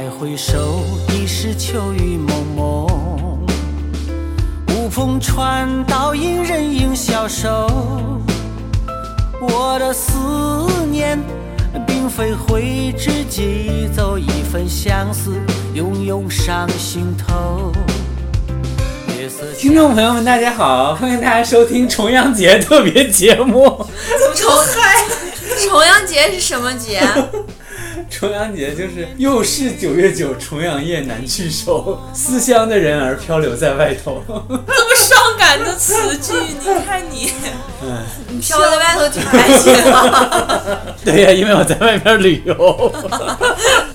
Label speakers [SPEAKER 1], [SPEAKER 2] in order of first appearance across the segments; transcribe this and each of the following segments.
[SPEAKER 1] 再回首，已是秋雨蒙蒙。无风传倒影，人影消瘦。我的思念，并非挥之即走，一份相思涌涌上心头。
[SPEAKER 2] 听众朋友们，大家好，欢迎大家收听重阳节特别节目。
[SPEAKER 3] 重嗨，重阳节是什么节？
[SPEAKER 2] 重阳节就是又是九月九，重阳夜难聚首，思乡的人儿漂流在外头。
[SPEAKER 4] 这么伤感的词句，你看你，
[SPEAKER 3] 你飘在外头挺开心啊！
[SPEAKER 2] 对呀、因为我在外面旅游。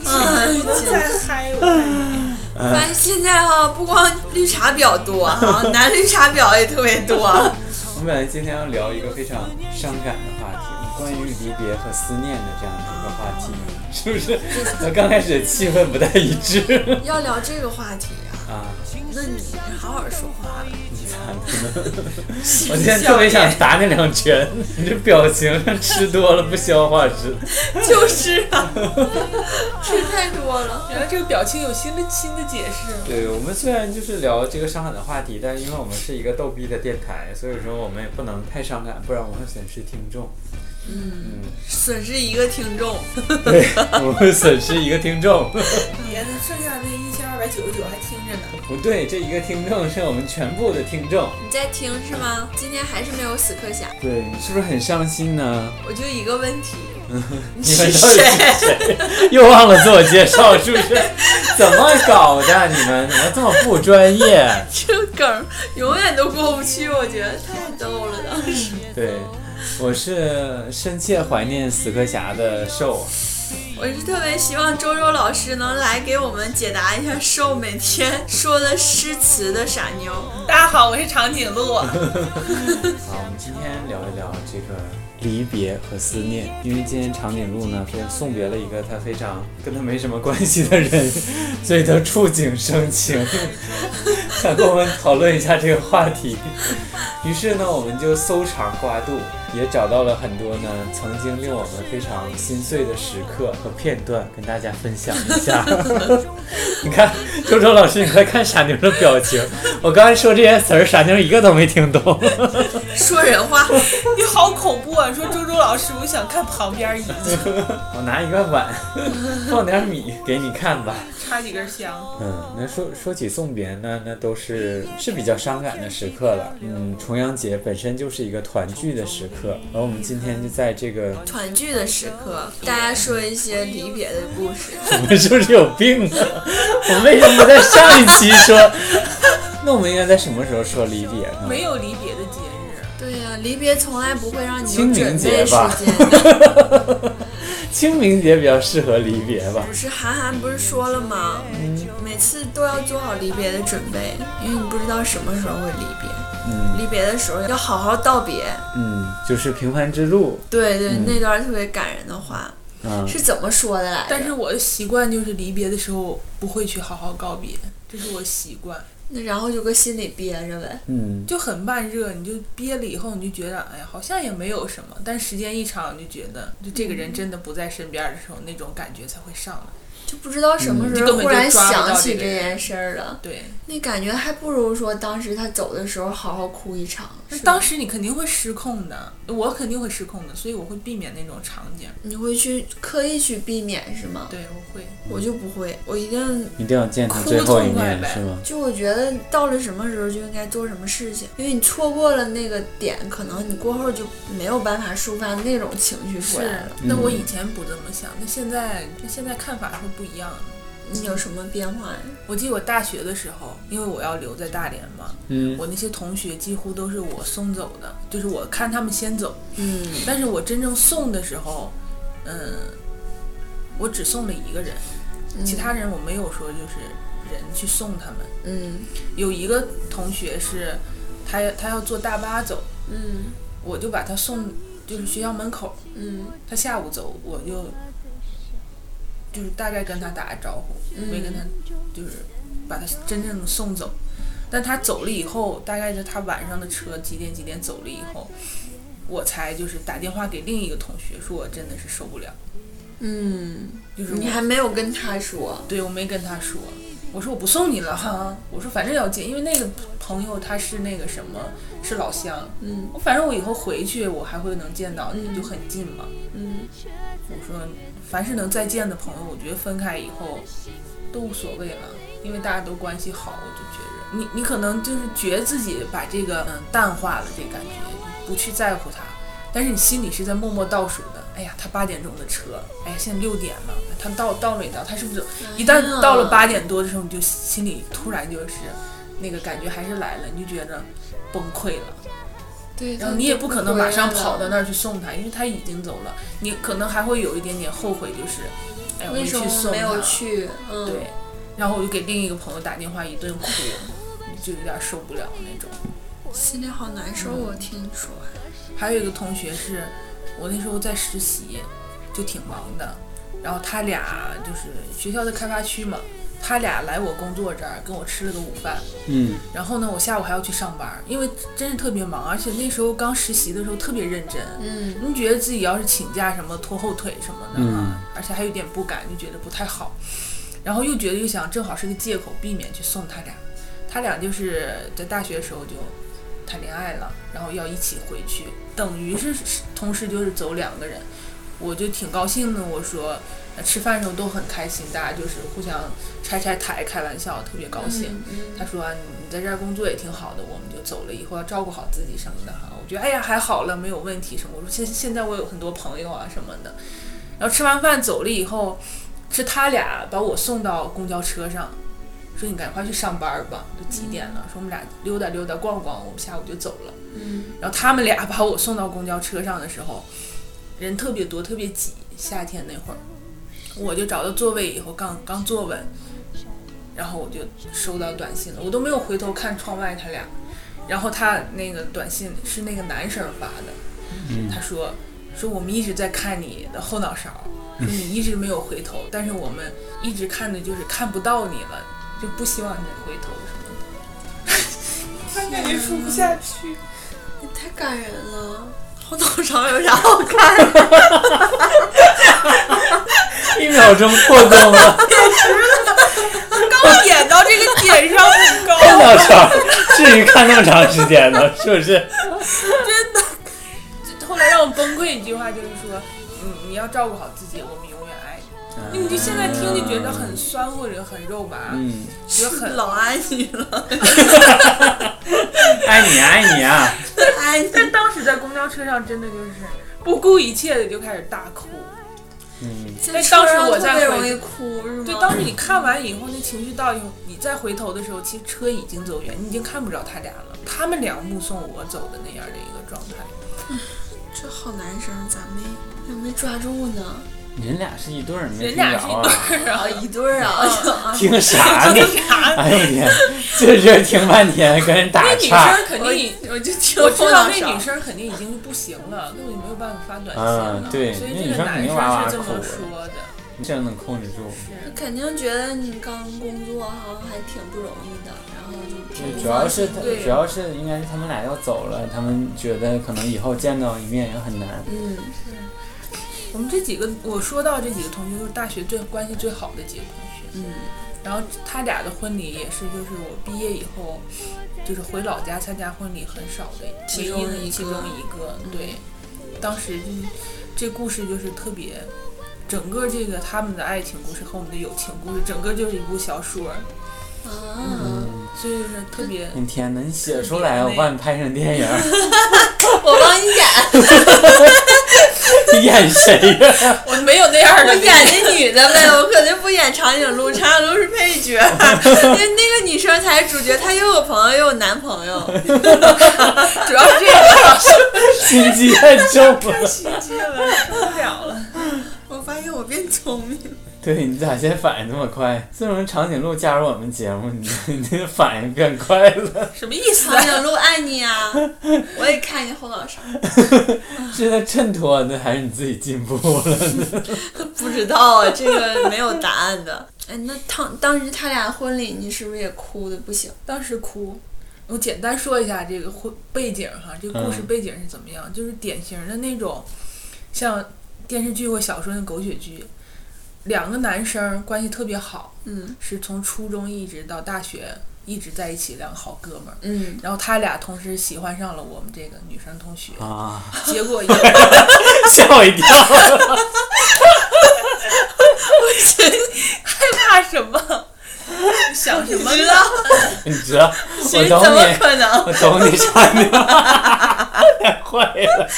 [SPEAKER 3] 嗯，
[SPEAKER 4] 再嗨我看你。
[SPEAKER 3] 发现现在哈，不光绿茶婊多哈，男绿茶婊也特别多。
[SPEAKER 2] 我们本来今天要聊一个非常伤感的话题，关于离别和思念的这样的一个话题，是不是？和 刚开始气氛不太一致
[SPEAKER 3] 要聊这个话题啊，
[SPEAKER 2] 啊？
[SPEAKER 3] 那你好好说话。
[SPEAKER 2] 你咋的呢？我现在特别想打你两拳，你这表情像吃多了不消化似的。
[SPEAKER 4] 就是啊，
[SPEAKER 3] 吃太多了，
[SPEAKER 4] 原来这个表情有新的新的解释。
[SPEAKER 2] 对我们虽然就是聊这个伤感的话题，但是因为我们是一个逗逼的电台，所以说我们也不能太伤感，不然我们会损失听众。
[SPEAKER 3] 损失一个听众。
[SPEAKER 2] 对，我们会损失一个听众。
[SPEAKER 4] 别的剩下那一千二百九十九还听着呢。
[SPEAKER 2] 不对，这一个听众是我们全部的听众。
[SPEAKER 3] 你在听是吗？今天还是没有死磕侠。
[SPEAKER 2] 对你是不是很伤心呢？
[SPEAKER 3] 我就一个问题，
[SPEAKER 2] 你们到底
[SPEAKER 3] 谁？
[SPEAKER 2] 是谁？又忘了自我介绍，是不是？怎么搞的？你们怎么这么不专业？
[SPEAKER 3] 这梗永远都过不去，我觉得太逗了，当时。
[SPEAKER 2] 对，我是深切怀念死磕侠的瘦。
[SPEAKER 3] 我是特别希望周周老师能来给我们解答一下瘦每天说的诗词的傻妞。
[SPEAKER 4] 大家好，我是长颈鹿。
[SPEAKER 2] 好，我们今天聊一聊这个离别和思念，因为今天长颈鹿呢，是送别了一个他非常跟他没什么关系的人，所以他触景生情，想跟我们讨论一下这个话题。于是呢，我们就搜肠刮肚，也找到了很多呢曾经令我们非常心碎的时刻和片段，跟大家分享一下。你看，周周老师，你快看傻妞的表情。我刚才说这些词儿，傻妞一个都没听懂。
[SPEAKER 3] 说人话，
[SPEAKER 4] 你好恐怖啊！说周周老师，我想看旁边椅子，
[SPEAKER 2] 我拿一个碗，放点米给你看吧。
[SPEAKER 4] 插几根香。
[SPEAKER 2] 嗯，那说说起送别呢，那都是是比较伤感的时刻了。嗯，重阳节本身就是一个团聚的时刻，而我们今天就在这个，
[SPEAKER 3] 团聚的时刻，大家说一些离别的故事。
[SPEAKER 2] 我们是不是有病啊？我们为什么不在上一期说？那我们应该在什么时候说离别呢？
[SPEAKER 4] 没有离别的
[SPEAKER 3] 离别从来不会让你
[SPEAKER 2] 清明
[SPEAKER 3] 有准备时
[SPEAKER 2] 节吧
[SPEAKER 3] 间的。
[SPEAKER 2] 清明节比较适合离别吧
[SPEAKER 3] 不？是韩寒不是说了吗？每次都要做好离别的准备，因为你不知道什么时候会离别。
[SPEAKER 2] 嗯
[SPEAKER 3] 离别的时候要好好道别。
[SPEAKER 2] 嗯，就是平凡之路。
[SPEAKER 3] 对对，
[SPEAKER 2] 嗯
[SPEAKER 3] 那段特别感人的话
[SPEAKER 2] 啊，
[SPEAKER 3] 是怎么说的来着？
[SPEAKER 4] 但是我的习惯就是离别的时候不会去好好告别，这是我习惯。
[SPEAKER 3] 那然后就搁心里憋着呗。
[SPEAKER 2] 嗯，
[SPEAKER 4] 就很慢热，你就憋了以后，你就觉得哎呀，好像也没有什么。但时间一长，你就觉得，就这个人真的不在身边的时候，那种感觉才会上来。
[SPEAKER 3] 就不知道什么
[SPEAKER 2] 嗯
[SPEAKER 3] 时候忽然想起
[SPEAKER 4] 这
[SPEAKER 3] 件事儿了，
[SPEAKER 4] 对，
[SPEAKER 3] 那感觉还不如说当时他走的时候好好哭一场。
[SPEAKER 4] 那当时你肯定会失控的，我肯定会失控的，所以我会避免那种场景。
[SPEAKER 3] 你会去刻意去避免是吗？
[SPEAKER 4] 对，我会。
[SPEAKER 3] 我就不会，我一定
[SPEAKER 2] 一定要见最后一
[SPEAKER 4] 痛快呗
[SPEAKER 2] 面是吗？
[SPEAKER 3] 就我觉得到了什么时候就应该做什么事情，因为你错过了那个点，可能你过后就没有办法抒发那种情绪出来了。，
[SPEAKER 4] 那我
[SPEAKER 2] 嗯
[SPEAKER 4] 以前不这么想，那现在那现在看法会不一样了。
[SPEAKER 3] 你有什么变化呀？
[SPEAKER 4] 我记得我大学的时候，因为我要留在大连嘛，
[SPEAKER 2] 嗯。
[SPEAKER 4] 我那些同学几乎都是我送走的，就是我看他们先走，
[SPEAKER 3] 嗯。
[SPEAKER 4] 但是我真正送的时候，嗯，我只送了一个人，其他人我没有说就是人去送他们。
[SPEAKER 3] 嗯。
[SPEAKER 4] 有一个同学是，他他要坐大巴走，
[SPEAKER 3] 嗯。
[SPEAKER 4] 我就把他送就是学校门口，
[SPEAKER 3] 嗯。
[SPEAKER 4] 他下午走，我就就是大概跟他打个招呼，没跟他就是把他真正的送走。但他走了以后，大概是他晚上的车几点几点走了以后，我才就是打电话给另一个同学，说我真的是受不了。
[SPEAKER 3] 嗯，
[SPEAKER 4] 就是我
[SPEAKER 3] 你还没有跟他说，
[SPEAKER 4] 对我没跟他说，我说我不送你了哈，我说反正要见，因为那个朋友他是那个什么，是老乡，
[SPEAKER 3] 嗯
[SPEAKER 4] 我反正我以后回去我还会能见到你，
[SPEAKER 3] 嗯
[SPEAKER 4] 就很近嘛。
[SPEAKER 3] 嗯
[SPEAKER 4] 我说凡是能再见的朋友，我觉得分开以后都无所谓了，因为大家都关系好，我就觉着你你可能就是觉得自己把这个嗯淡化了这感觉，不去在乎他，但是你心里是在默默倒数的。哎呀，他八点钟的车，哎呀，现在六点了，他到到没到？他是不是一旦到了八点多的时候，你就心里突然就是那个感觉还是来了，你就觉着崩溃了。
[SPEAKER 3] 对，
[SPEAKER 4] 然后你也不可能马上跑到那
[SPEAKER 3] 儿，
[SPEAKER 4] 去送他，因为他已经走了，你可能还会有一点点后悔，就是，哎，我没去送
[SPEAKER 3] 没有
[SPEAKER 4] 他。
[SPEAKER 3] 去？嗯，
[SPEAKER 4] 对，然后我就给另一个朋友打电话，一顿哭，就有点受不了那种。
[SPEAKER 3] 心里好难受。
[SPEAKER 4] 嗯
[SPEAKER 3] 我听你说，
[SPEAKER 4] 还有一个同学是，我那时候在实习，就挺忙的，然后他俩就是学校的开发区嘛，他俩来我工作这儿跟我吃了个午饭，
[SPEAKER 2] 嗯。
[SPEAKER 4] 然后呢，我下午还要去上班，因为真是特别忙，而且那时候刚实习的时候特别认真，
[SPEAKER 3] 嗯。
[SPEAKER 4] 你觉得自己要是请假什么拖后腿什么的
[SPEAKER 2] 嗯。
[SPEAKER 4] 啊，而且还有点不敢，就觉得不太好，然后又觉得又想正好是个借口，避免去送他俩。他俩就是在大学的时候就谈恋爱了，然后要一起回去，等于是同时就是走两个人，我就挺高兴的。我说呃吃饭的时候都很开心，大家就是互相拆拆台开玩笑，特别高兴。
[SPEAKER 3] 嗯
[SPEAKER 4] 他说、啊、你在这儿工作也挺好的，我们就走了，以后要照顾好自己什么的哈。我觉得哎呀还好了，没有问题什么。我说现现在我有很多朋友啊什么的。然后吃完饭走了以后，是他俩把我送到公交车上，说你赶快去上班吧，都几点了？说我们俩溜达溜达逛逛，我们下午就走了。
[SPEAKER 3] 嗯
[SPEAKER 4] 然后他们俩把我送到公交车上的时候，人特别多，特别挤，夏天那会儿，我就找到座位以后，刚刚坐稳，然后我就收到短信了，我都没有回头看窗外他俩，然后他那个短信是那个男生发的，
[SPEAKER 2] 嗯
[SPEAKER 4] 他说说我们一直在看你的后脑勺，说你一直没有回头，但是我们一直看的就是看不到你了，就不希望你回头什么的。他感觉说不下去。
[SPEAKER 3] 你太感人了。后脑勺有啥好看的？
[SPEAKER 2] 一秒钟破功了，
[SPEAKER 4] 刚点到这个点上很高，
[SPEAKER 2] 后脑勺至于看那么长时间呢？是不是？
[SPEAKER 4] 真的后来让我崩溃一句话就是说，嗯，你要照顾好自己，我们永远爱你。你就现在听就觉得很酸或者很肉麻，
[SPEAKER 2] 嗯，
[SPEAKER 4] 觉得很
[SPEAKER 3] 老 爱你了，
[SPEAKER 2] 爱你爱你啊！
[SPEAKER 3] 爱你。
[SPEAKER 4] 但当时在公交车上真的就是不顾一切的就开始大哭。
[SPEAKER 2] 嗯，
[SPEAKER 3] 在
[SPEAKER 4] 但当时我在回
[SPEAKER 3] 特别容易哭，是吗？
[SPEAKER 4] 对，当时你看完以后，那情绪到以后，你再回头的时候，其实车已经走远，你已经看不着他俩了。他们俩目送我走的那样的一个状态。
[SPEAKER 3] 这好男生，咋没咋没抓住呢？
[SPEAKER 2] 人俩是一对儿，没
[SPEAKER 4] 人
[SPEAKER 2] 听
[SPEAKER 4] 俩是一
[SPEAKER 2] 着啊？
[SPEAKER 4] 对儿啊，
[SPEAKER 3] 啊，一对儿啊！
[SPEAKER 2] 听啥呢？
[SPEAKER 4] 啥？
[SPEAKER 2] 哎呦我天，这这听半天跟人打岔
[SPEAKER 4] 那女。生肯定已，
[SPEAKER 3] 我就听
[SPEAKER 4] 我知道那女生肯定已经不行了，根本没有办法发短信了。
[SPEAKER 2] 嗯对
[SPEAKER 4] 所以
[SPEAKER 2] 那女生肯
[SPEAKER 4] 这个男生
[SPEAKER 2] 定哇哇
[SPEAKER 4] 是这么
[SPEAKER 2] 哭
[SPEAKER 4] 说的。
[SPEAKER 2] 这能控制住？
[SPEAKER 4] 是
[SPEAKER 3] 肯定觉得你刚工作好像还挺不容易的，然后就
[SPEAKER 2] 主要是主要是应该是他们俩要走了，他们觉得可能以后见到一面也很难。
[SPEAKER 3] 嗯，
[SPEAKER 4] 我们这几个，我说到这几个同学都是大学最关系最好的几个同学。
[SPEAKER 3] 嗯，
[SPEAKER 4] 然后他俩的婚礼也是，就是我毕业以后，就是回老家参加婚礼很少的
[SPEAKER 3] 其中一个
[SPEAKER 4] 其中一个。对，当时就这故事就是特别，整个这个他们的爱情故事和我们的友情故事，整个就是一部小说，
[SPEAKER 3] 啊，
[SPEAKER 2] 嗯，
[SPEAKER 4] 所以就是特别。
[SPEAKER 2] 你天哪，你写出来，我帮你拍成电影，
[SPEAKER 3] 我帮你演，
[SPEAKER 2] 你演谁呀？
[SPEAKER 4] 我没有那样的我
[SPEAKER 3] 演那女的呗，我肯定不演长颈鹿，长颈鹿是配角，因为那个女生才是主角，她又有朋友又有男朋友，
[SPEAKER 4] 主要是这个。
[SPEAKER 2] 心机太重了。
[SPEAKER 4] 心机了了。
[SPEAKER 3] 我发现我变聪明了。
[SPEAKER 2] 对你咋现在反应这么快？自从长颈鹿加入我们节目，你你这反应变快了，
[SPEAKER 4] 什么意思
[SPEAKER 3] 长
[SPEAKER 4] 啊？
[SPEAKER 3] 颈鹿爱你啊！我也看你后脑勺，
[SPEAKER 2] 是在衬托呢，还是你自己进步了呢？
[SPEAKER 3] 不知道啊，这个没有答案的。哎，那当当时他俩婚礼，你是不是也哭的不行？
[SPEAKER 4] 当时哭。我简单说一下这个婚背景哈，这个故事
[SPEAKER 2] 嗯
[SPEAKER 4] 背景是怎么样？就是典型的那种，像电视剧或小说那狗血剧，两个男生关系特别好，
[SPEAKER 3] 嗯
[SPEAKER 4] 是从初中一直到大学一直在一起，两个好哥们儿。
[SPEAKER 3] 嗯，
[SPEAKER 4] 然后他俩同时喜欢上了我们这个女生同学，
[SPEAKER 2] 啊，
[SPEAKER 4] 结果有
[SPEAKER 2] 吓我一跳。
[SPEAKER 4] 害怕什么？想什么呢？
[SPEAKER 2] 你知道，我
[SPEAKER 3] 怎
[SPEAKER 2] 懂
[SPEAKER 3] 么
[SPEAKER 2] 你，
[SPEAKER 3] 可能？
[SPEAKER 2] 我懂你，傻妞，太坏了，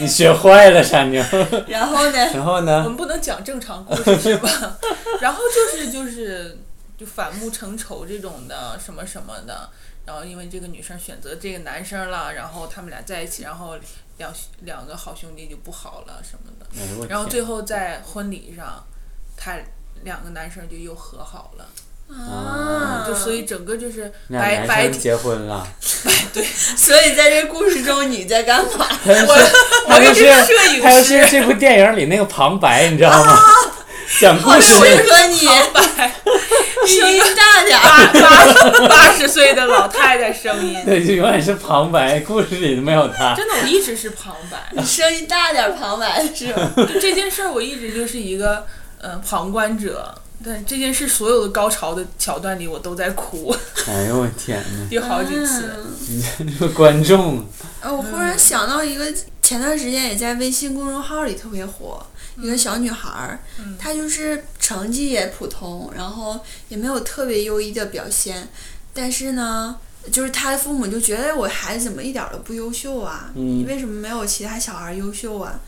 [SPEAKER 2] 你学坏了，傻妞。
[SPEAKER 3] 然后呢？
[SPEAKER 2] 然后呢我？
[SPEAKER 4] 们不能讲正常故事是吧？然后就是就是就反目成仇这种的什么什么的，然后因为这个女生选择这个男生了，然后他们俩在一起，然后两两个好兄弟就不好了什么的，然后最后在婚礼上，他两个男生就又和好了，
[SPEAKER 3] 啊，
[SPEAKER 4] 就所以整个就是
[SPEAKER 2] 俩男
[SPEAKER 4] 白白
[SPEAKER 2] 生结婚了，对
[SPEAKER 3] 所以在这故事中你在干嘛？
[SPEAKER 2] 他就是他就
[SPEAKER 4] 我是摄
[SPEAKER 2] 是
[SPEAKER 4] 影
[SPEAKER 2] 他就
[SPEAKER 4] 师
[SPEAKER 2] 是这部电影里那个旁白，你知道吗？讲故事
[SPEAKER 3] 适
[SPEAKER 2] 那个。
[SPEAKER 3] 合你，
[SPEAKER 4] 白
[SPEAKER 3] 声音大点儿。
[SPEAKER 4] 八八 八十岁的老太太声音，
[SPEAKER 2] 对，就永远是旁白，故事里都没有他。
[SPEAKER 4] 真的我一直是旁白。
[SPEAKER 3] 声音大点，旁白是
[SPEAKER 4] 这件事儿，我一直就是一个呃旁观者。但这件事所有的高潮的桥段里，我都在哭，
[SPEAKER 2] 哎呦我天哪！
[SPEAKER 4] 有好几次。
[SPEAKER 3] 你
[SPEAKER 2] 这个观众，
[SPEAKER 3] 呃，我忽然想到一个，前段时间也在微信公众号里特别火，一个小女孩儿，
[SPEAKER 4] 嗯
[SPEAKER 3] 她就是成绩也普通，然后也没有特别优异的表现，但是呢，就是她的父母就觉得我孩子怎么一点儿都不优秀啊？
[SPEAKER 2] 嗯
[SPEAKER 3] 你为什么没有其他小孩优秀啊？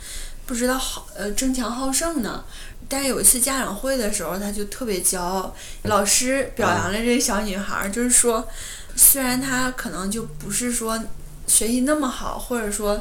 [SPEAKER 3] 不知道好呃争强好胜呢？但是有一次家长会的时候，他就特别骄傲，老师表扬了这个小女孩儿，就是说，虽然她可能就不是说学习那么好，或者说，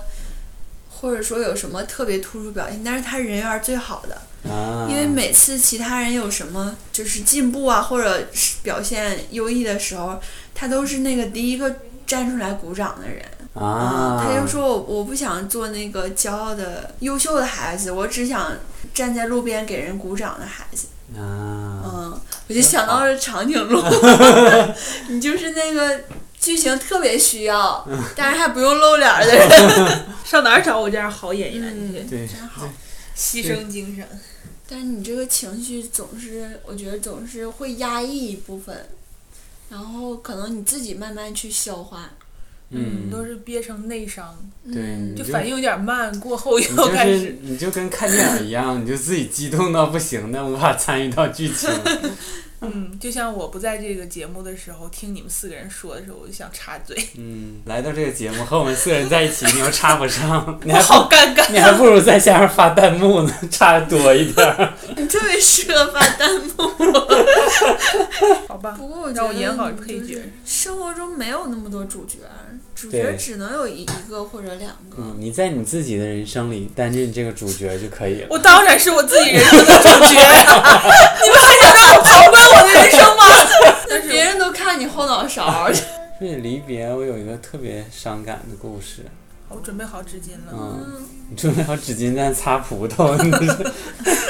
[SPEAKER 3] 或者说有什么特别突出表现，但是她人缘儿最好的，
[SPEAKER 2] 啊，
[SPEAKER 3] 因为每次其他人有什么就是进步啊，或者是表现优异的时候，她都是那个第一个站出来鼓掌的人。
[SPEAKER 2] 啊，
[SPEAKER 3] 他就说我我不想做那个骄傲的优秀的孩子，我只想站在路边给人鼓掌的孩子。
[SPEAKER 2] 啊，
[SPEAKER 3] 嗯，我就想到了长颈鹿 你就是那个剧情特别需要，但是还不用露脸的人。
[SPEAKER 4] 上哪儿找我这样好演员去？
[SPEAKER 3] 嗯，
[SPEAKER 2] 对，
[SPEAKER 3] 真好。
[SPEAKER 4] 牺牲精神。
[SPEAKER 3] 但是你这个情绪总是，我觉得总是会压抑一部分，然后可能你自己慢慢去消化。
[SPEAKER 2] 嗯，
[SPEAKER 4] 都是憋成内伤，
[SPEAKER 2] 对就
[SPEAKER 4] 反应有点慢，过后又开始。
[SPEAKER 2] 你就跟看电影一样，你就自己激动到不行但，无法参与到剧情。
[SPEAKER 4] 嗯，就像我不在这个节目的时候，听你们四个人说的时候，我就想插嘴，
[SPEAKER 2] 嗯，来到这个节目和我们四个人在一起，你又插不上，你还
[SPEAKER 4] 好尴尬。
[SPEAKER 2] 你还不如在下面发弹幕呢，插的多一点儿。
[SPEAKER 3] 你特别适合发弹幕。
[SPEAKER 4] 好吧，
[SPEAKER 3] 不过我觉得
[SPEAKER 4] 让我演好配角。
[SPEAKER 3] 生活中没有那么多主角，主角只能有一一个或者两个。
[SPEAKER 2] 嗯，你在你自己的人生里担任这个主角就可以了。
[SPEAKER 4] 我当然是我自己人生的主角，你们还想让我旁观我的人生吗？但是
[SPEAKER 3] 别人都看你后脑勺，
[SPEAKER 2] 说起离别，我有一个特别伤感的故事。
[SPEAKER 4] 我准备好纸巾了。
[SPEAKER 2] 嗯，你准备好纸巾在擦葡萄，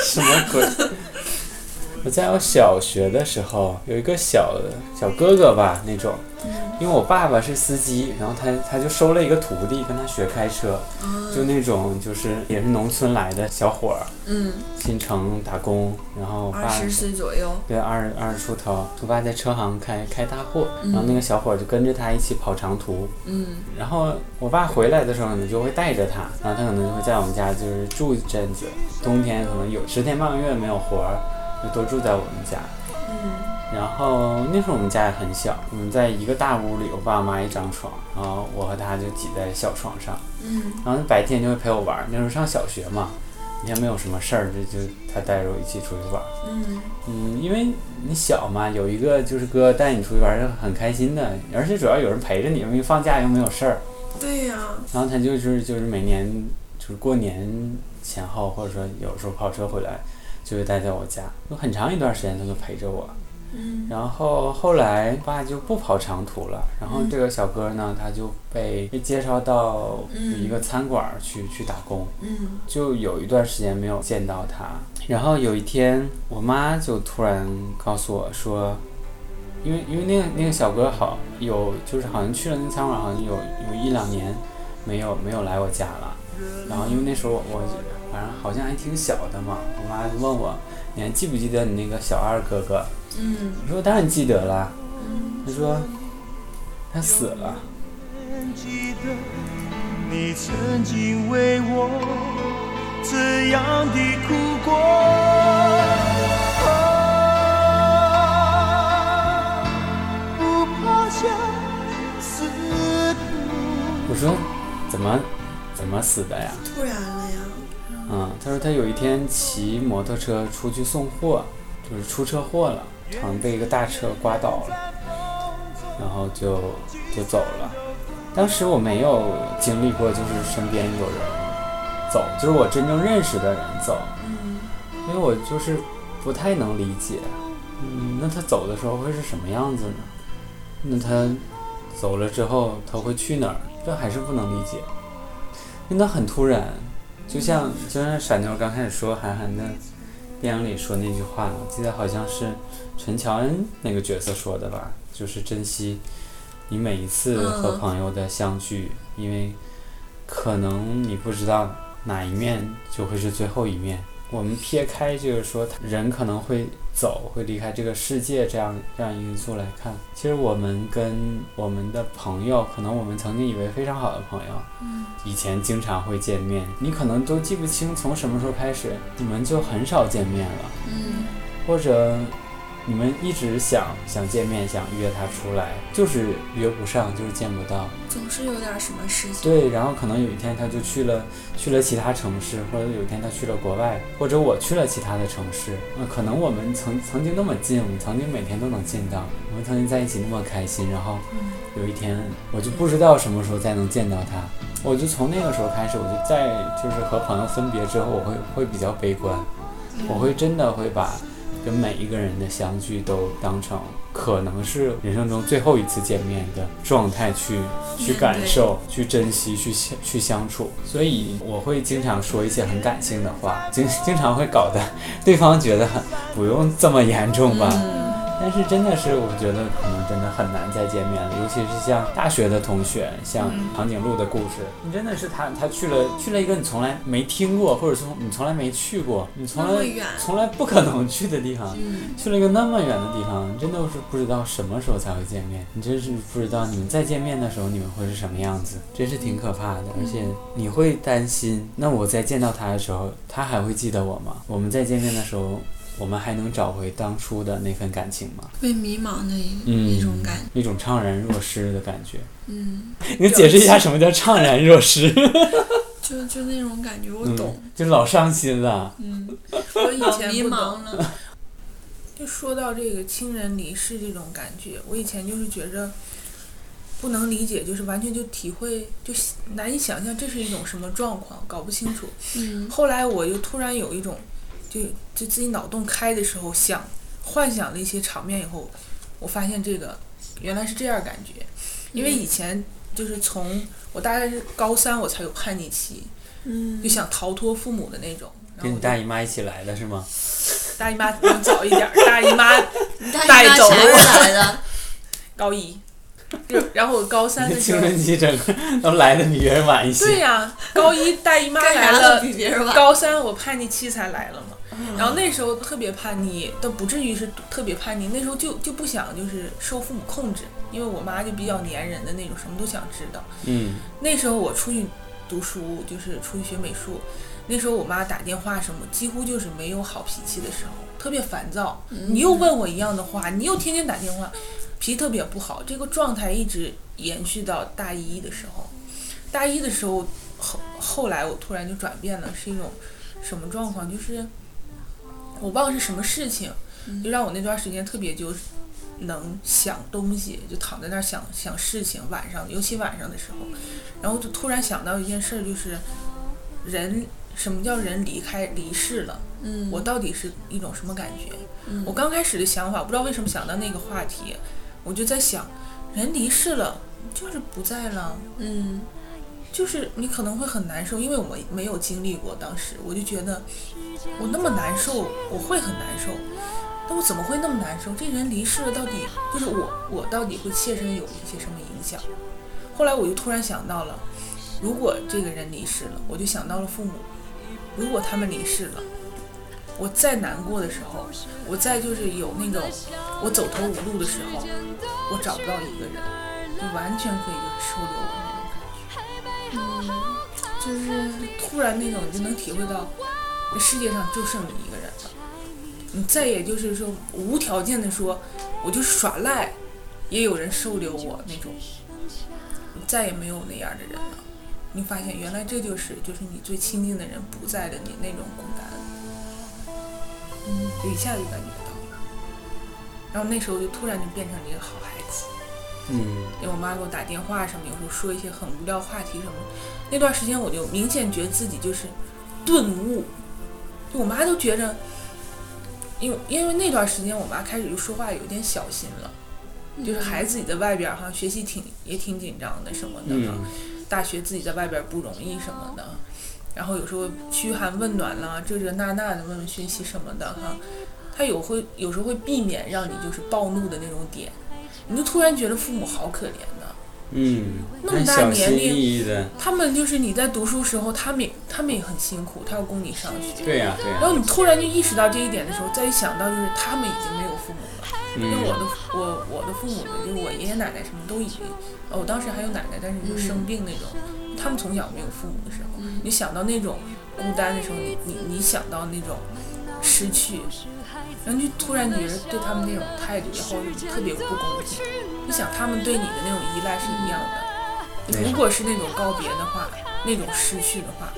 [SPEAKER 2] 什么鬼？我在我小学的时候，有一个小小哥哥吧，那种，因为我爸爸是司机，然后他他就收了一个徒弟跟他学开车，就那种就是也是农村来的小伙儿，
[SPEAKER 3] 嗯，
[SPEAKER 2] 进城打工，然后我爸
[SPEAKER 3] 二十岁左右，
[SPEAKER 2] 对，二二十出头，我爸在车行开开大货，然后那个小伙儿就跟着他一起跑长途，
[SPEAKER 3] 嗯。
[SPEAKER 2] 然后我爸回来的时候呢，就会带着他，然后他可能就会在我们家就是住一阵子，冬天可能有十天半个月没有活儿，就都住在我们家。
[SPEAKER 3] 嗯
[SPEAKER 2] 然后那时候我们家也很小，我们在一个大屋里，我爸妈一张床，然后我和他就挤在小床上，
[SPEAKER 3] 嗯
[SPEAKER 2] 然后白天就会陪我玩儿。那时候上小学嘛，也没有什么事儿，就就他带着我一起出去玩儿。
[SPEAKER 3] 嗯
[SPEAKER 2] 嗯，因为你小嘛，有一个就是哥带你出去玩儿是很开心的，而且主要有人陪着你，因为放假又没有事儿。
[SPEAKER 3] 对呀、
[SPEAKER 2] 然后他就是就是每年就是过年前后，或者说有时候跑车回来，就会待在我家，有很长一段时间他都陪着我。
[SPEAKER 3] 嗯
[SPEAKER 2] 然后后来爸就不跑长途了，然后这个小哥呢，他就被被介绍到一个餐馆儿去去打工，
[SPEAKER 3] 嗯
[SPEAKER 2] 就有一段时间没有见到他。然后有一天，我妈就突然告诉我说，因为因为那个那个小哥好有就是好像去了那个餐馆，好像有有一两年没有没有来我家了。然后因为那时候我我反正好像还挺小的嘛。我妈就问我，你还记不记得你那个小二哥哥？
[SPEAKER 3] 嗯
[SPEAKER 2] 我说当然记得了。
[SPEAKER 3] 嗯，
[SPEAKER 2] 她说他死了。
[SPEAKER 5] 记得你曾经为我这样的哭过。啊不怕相思苦。
[SPEAKER 2] 我说怎么怎么死的呀？
[SPEAKER 3] 突然了呀，
[SPEAKER 2] 嗯，他说他有一天骑摩托车出去送货，就是出车祸了，好像被一个大车刮倒了，然后就就走了。当时我没有经历过，就是身边有人走，就是我真正认识的人走，因为我就是不太能理解。嗯，那他走的时候会是什么样子呢？那他走了之后他会去哪儿？这还是不能理解，因为他很突然，就像就像傻妞刚开始说韩寒的电影里说那句话，我记得好像是陈乔恩那个角色说的吧，就是珍惜你每一次和
[SPEAKER 3] 嗯
[SPEAKER 2] 朋友的相聚，因为可能你不知道哪一面就会是最后一面。我们撇开就是说人可能会走，会离开这个世界这样这样因素来看，其实我们跟我们的朋友，可能我们曾经以为非常好的朋友，
[SPEAKER 3] 嗯
[SPEAKER 2] 以前经常会见面，你可能都记不清从什么时候开始，你们就很少见面了，
[SPEAKER 3] 嗯。
[SPEAKER 2] 或者你们一直想想见面，想约他出来，就是约不上，就是见不到。
[SPEAKER 3] 总是有点什么事情。
[SPEAKER 2] 对，然后可能有一天他就去了去了其他城市，或者有一天他去了国外，或者我去了其他的城市。那可能我们曾曾经那么近，我们曾经每天都能见到，我们曾经在一起那么开心，然后有一天我就不知道什么时候再能见到他，我就从那个时候开始，我就在就是和朋友分别之后，我会会比较悲观，我会真的会把跟每一个人的相聚都当成可能是人生中最后一次见面的状态去去感受、去珍惜、去相去相处。所以我会经常说一些很感性的话，经经常会搞得 对方觉得很不用这么严重吧。
[SPEAKER 3] 嗯
[SPEAKER 2] 但是真的是，我觉得可能真的很难再见面了，尤其是像大学的同学，像长颈鹿的故事，你真的是他他去了去了一个你从来没听过，或者说你从来没去过，你从来从来不可能去的地方，
[SPEAKER 3] 嗯
[SPEAKER 2] 去了一个那么远的地方，真的是不知道什么时候才会见面，你真是不知道你们再见面的时候你们会是什么样子，真是挺可怕的，而且你会担心，那我在见到他的时候，他还会记得我吗？我们再见面的时候。我们还能找回当初的那份感情吗？
[SPEAKER 3] 会迷茫的一、
[SPEAKER 2] 嗯
[SPEAKER 3] 一种感觉。
[SPEAKER 2] 一种怅然若失的感觉。
[SPEAKER 3] 嗯，
[SPEAKER 2] 你解释一下什么叫怅然若失？
[SPEAKER 3] 就就那种感觉，我懂。
[SPEAKER 2] 嗯，就老伤心了。
[SPEAKER 3] 嗯，
[SPEAKER 4] 我以
[SPEAKER 3] 前迷
[SPEAKER 4] 前不懂
[SPEAKER 3] 茫了。
[SPEAKER 4] 就说到这个亲人离世这种感觉，我以前就是觉着不能理解，就是完全就体会，就难以想象这是一种什么状况，搞不清楚。
[SPEAKER 3] 嗯
[SPEAKER 4] 后来我又突然有一种，就就自己脑洞开的时候，想幻想了一些场面以后，我发现这个原来是这样感觉，因为以前就是从我大概是高三我才有叛逆期，
[SPEAKER 3] 嗯，
[SPEAKER 4] 就想逃脱父母的那种。
[SPEAKER 2] 跟你大姨妈一起来的是吗？
[SPEAKER 4] 大姨妈能早一点儿，大姨妈
[SPEAKER 3] 大
[SPEAKER 4] 带走
[SPEAKER 3] 姨妈前面
[SPEAKER 4] 了
[SPEAKER 3] 来的，
[SPEAKER 4] 高一，就然后我高三的时候，
[SPEAKER 2] 青春期整个都来的比别人晚一些。
[SPEAKER 4] 对呀、高一大姨妈来了，
[SPEAKER 3] 比别人晚。
[SPEAKER 4] 高三我叛逆期才来了嘛。然后那时候特别叛逆，倒不至于是特别叛逆，那时候就就不想就是受父母控制，因为我妈就比较粘人的那种，什么都想知道。
[SPEAKER 2] 嗯，
[SPEAKER 4] 那时候我出去读书，就是出去学美术，那时候我妈打电话什么，几乎就是没有好脾气的时候，特别烦躁。你又问我一样的话，你又天天打电话，脾气特别不好。这个状态一直延续到大一的时候。大一的时候，后后来我突然就转变了，是一种什么状况？就是我忘了是什么事情，就让我那段时间特别就能想东西，就躺在那儿想想事情。晚上，尤其晚上的时候，然后就突然想到一件事儿，就是人什么叫人离开离世了？
[SPEAKER 3] 嗯，
[SPEAKER 4] 我到底是一种什么感觉？
[SPEAKER 3] 嗯
[SPEAKER 4] 我刚开始的想法，不知道为什么想到那个话题，我就在想，人离世了就是不在了，
[SPEAKER 3] 嗯
[SPEAKER 4] 就是你可能会很难受，因为我没有经历过，当时我就觉得我那么难受，我会很难受。但我怎么会那么难受？这人离世了，到底就是我，我到底会切身有一些什么影响？后来我就突然想到了，如果这个人离世了，我就想到了父母，如果他们离世了，我再难过的时候，我再就是有那种我走投无路的时候，我找不到一个人，就完全可以收留我。就是突然那种，你就能体会到，这世界上就剩你一个人了。你再也就是说无条件的说，我就耍赖，也有人收留我那种。你再也没有那样的人了。你发现原来这就是就是你最亲近的人不在的你那种孤单，嗯，一下就感觉到了。然后那时候就突然就变成了一个好孩子。
[SPEAKER 2] 嗯。
[SPEAKER 4] 因为我妈给我打电话什么，有时候说一些很无聊话题什么，那段时间我就明显觉得自己就是顿悟，就我妈都觉着，因为因为那段时间我妈开始就说话有点小心了，就是孩子自己在外边儿哈学习挺也挺紧张的什么的大学自己在外边不容易什么的，然后有时候嘘寒问暖啦，这这那那的问问学习什么的哈，她有会有时候会避免让你就是暴怒的那种点，你就突然觉得父母好可怜的。
[SPEAKER 2] 嗯，
[SPEAKER 4] 那么大年龄他们就是你在读书时候，他们也他们也很辛苦，他要供你上学。
[SPEAKER 2] 对呀、对呀、
[SPEAKER 4] 然后你突然就意识到这一点的时候，再一想到就是他们已经没有父母了。因为我
[SPEAKER 2] 嗯
[SPEAKER 4] 的我我的父母就是我爷爷奶奶什么都已经，呃我当时还有奶奶，但是就生病那种，他们从小没有父母的时候，你想到那种孤单的时候，你你你想到那种失去，然后就突然觉得对他们那种态度然后就特别不公平。你想他们对你的那种依赖是一样的，如果是那种告别的话，那种失去的话，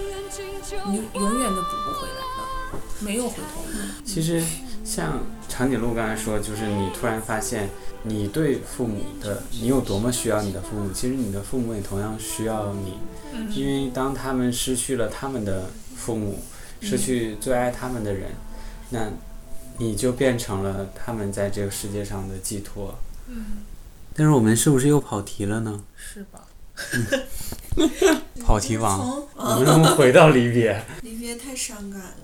[SPEAKER 4] 你永远都补不回来了，没有回头路。
[SPEAKER 2] 其实像长颈鹿刚才说，就是你突然发现你对父母的，你有多么需要你的父母，其实你的父母也同样需要你，因为当他们失去了他们的父母，失去最爱他们的人，那你就变成了他们在这个世界上的寄托。但是我们是不是又跑题了呢？
[SPEAKER 4] 是吧？
[SPEAKER 2] 跑题王，我们能不能回到离别？
[SPEAKER 3] 离别太伤感了。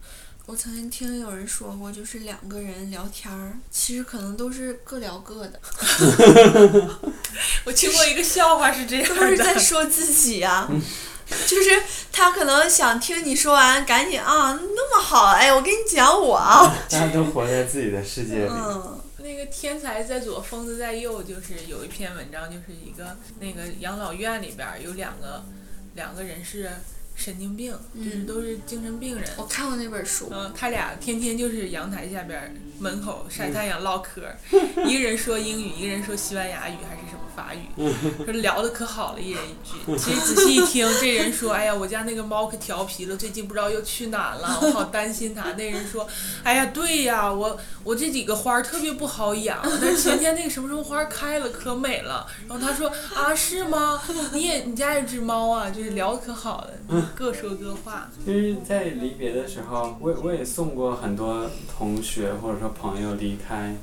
[SPEAKER 3] 我曾经听有人说过，就是两个人聊天儿，其实可能都是各聊各的，
[SPEAKER 4] 我听过一个笑话是这样的
[SPEAKER 3] 都是在，说自己呀、就是他可能想听你说完，赶紧啊，那么好，哎，我跟你讲我啊，
[SPEAKER 2] 大 家都活在自己的世界里。
[SPEAKER 3] 嗯，
[SPEAKER 4] 那个天才在左，疯子在右，就是有一篇文章，就是一个那个养老院里边儿有两个两个人是神经病，就是
[SPEAKER 3] 嗯
[SPEAKER 4] 都是精神病人。
[SPEAKER 3] 我看过那本书，
[SPEAKER 4] 嗯，他俩天天就是阳台下边儿门口晒太阳唠嗑儿，一个人说英语，一个人说西班牙语还是什么法语，说聊的可好了，一人一句。其实仔细一听，这人说：“哎呀，我家那个猫可调皮了，最近不知道又去哪了，我好担心它。”那人说：“哎呀，对呀，我我这几个花儿特别不好养，但是前天那个什么什么花儿开了，可美了。”然后他说：“啊，是吗？你也你家有只猫啊？就是聊的可好了，各说各话。
[SPEAKER 2] 其实，在离别的时候，我我也送过很多同学或者说朋友离开，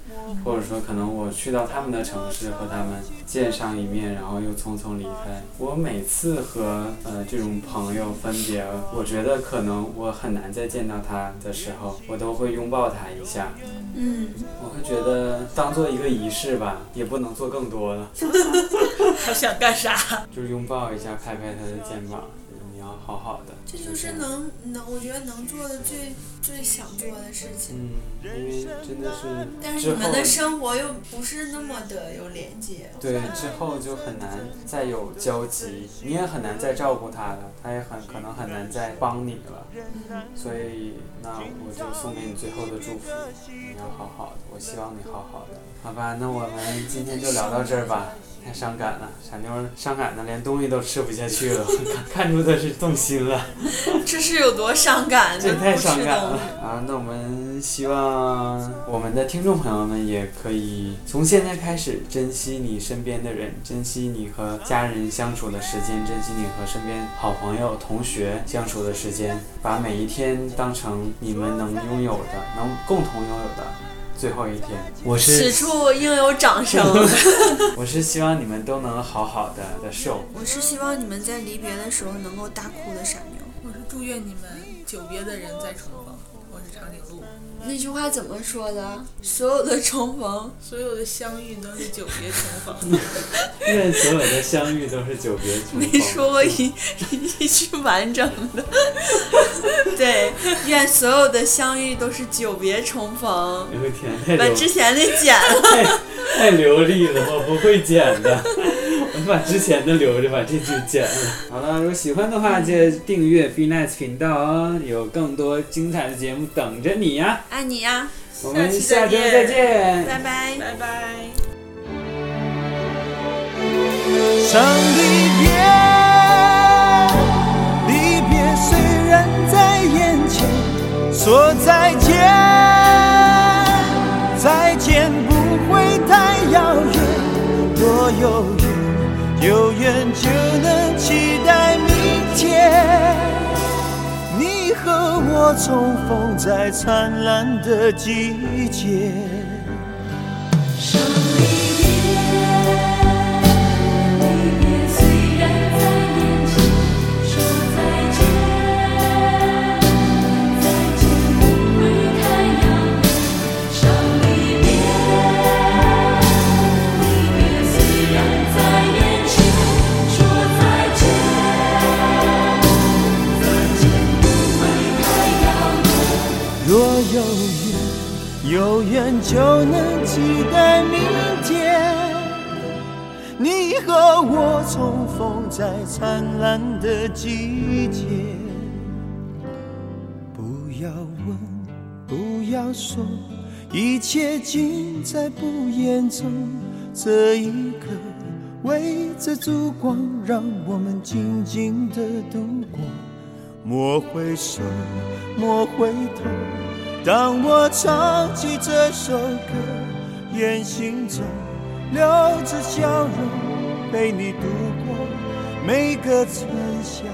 [SPEAKER 2] 或者说可能我去到他们的城市和他们见上一面，然后又匆匆离开。我每次和呃这种朋友分别，我觉得可能我很难再见到他的时候，我都会拥抱他一下。
[SPEAKER 3] 嗯，
[SPEAKER 2] 我会觉得当做一个仪式吧，也不能做更多了，
[SPEAKER 4] 还想干啥？
[SPEAKER 2] 就是拥抱一下，拍拍他的肩膀，好好的。
[SPEAKER 3] 这就是能能，我觉得能做的最最想做的事情。
[SPEAKER 2] 嗯，因为真的是
[SPEAKER 3] 但是你们的生活又不是那么的有连接，
[SPEAKER 2] 对之后就很难再有交集，你也很难再照顾他了，他也很可能很难再帮你了。所以那我就送给你最后的祝福，你要好好的，我希望你好好的。好吧，那我们今天就聊到这儿吧。太伤感了，傻妞伤感的连东西都吃不下去了，看 看出她是动心了。
[SPEAKER 3] 这是有多伤感？
[SPEAKER 2] 这太伤感了啊！那我们希望我们的听众朋友们也可以从现在开始珍惜你身边的人，珍惜你和家人相处的时间，珍惜你和身边好朋友、同学相处的时间，把每一天当成你们能拥有的、能共同拥有的最后一天。我是此
[SPEAKER 3] 处应有掌声。
[SPEAKER 2] 我是希望你们都能好好的的受。
[SPEAKER 3] 我是希望你们在离别的时候能够大哭的傻妞。
[SPEAKER 4] 我是祝愿你们久别的人再重逢。我我是长颈鹿。
[SPEAKER 3] 那句话怎么说的？所有的重逢，
[SPEAKER 4] 所有的相遇都是久别重逢。
[SPEAKER 2] 愿所有的相遇都是久别重逢。
[SPEAKER 3] 没说过一 一句完整的。对，愿所有的相遇都是久别重逢。
[SPEAKER 2] 哎呦天，太
[SPEAKER 3] 把之前的剪了。
[SPEAKER 2] 太 太流利了，我不会剪的。我把之前的留着，把这句剪了。好了，如果喜欢的话，记得订阅 Be Nice 频道哦，有更多精彩的节目等着你呀。
[SPEAKER 3] 爱你呀，
[SPEAKER 2] 我们
[SPEAKER 4] 下
[SPEAKER 2] 周
[SPEAKER 4] 再见
[SPEAKER 2] 再见。
[SPEAKER 3] 拜拜。
[SPEAKER 4] 拜拜。
[SPEAKER 5] 上帝别，重逢在灿烂的季节。有缘，有缘就能期待明天，你和我重逢在灿烂的季节。不要问，不要说，一切尽在不言中。这一刻，围着烛光，让我们静静的度过。莫回首，莫回头。让我唱起这首歌，愿心中留着笑容，陪你度过每个春夏。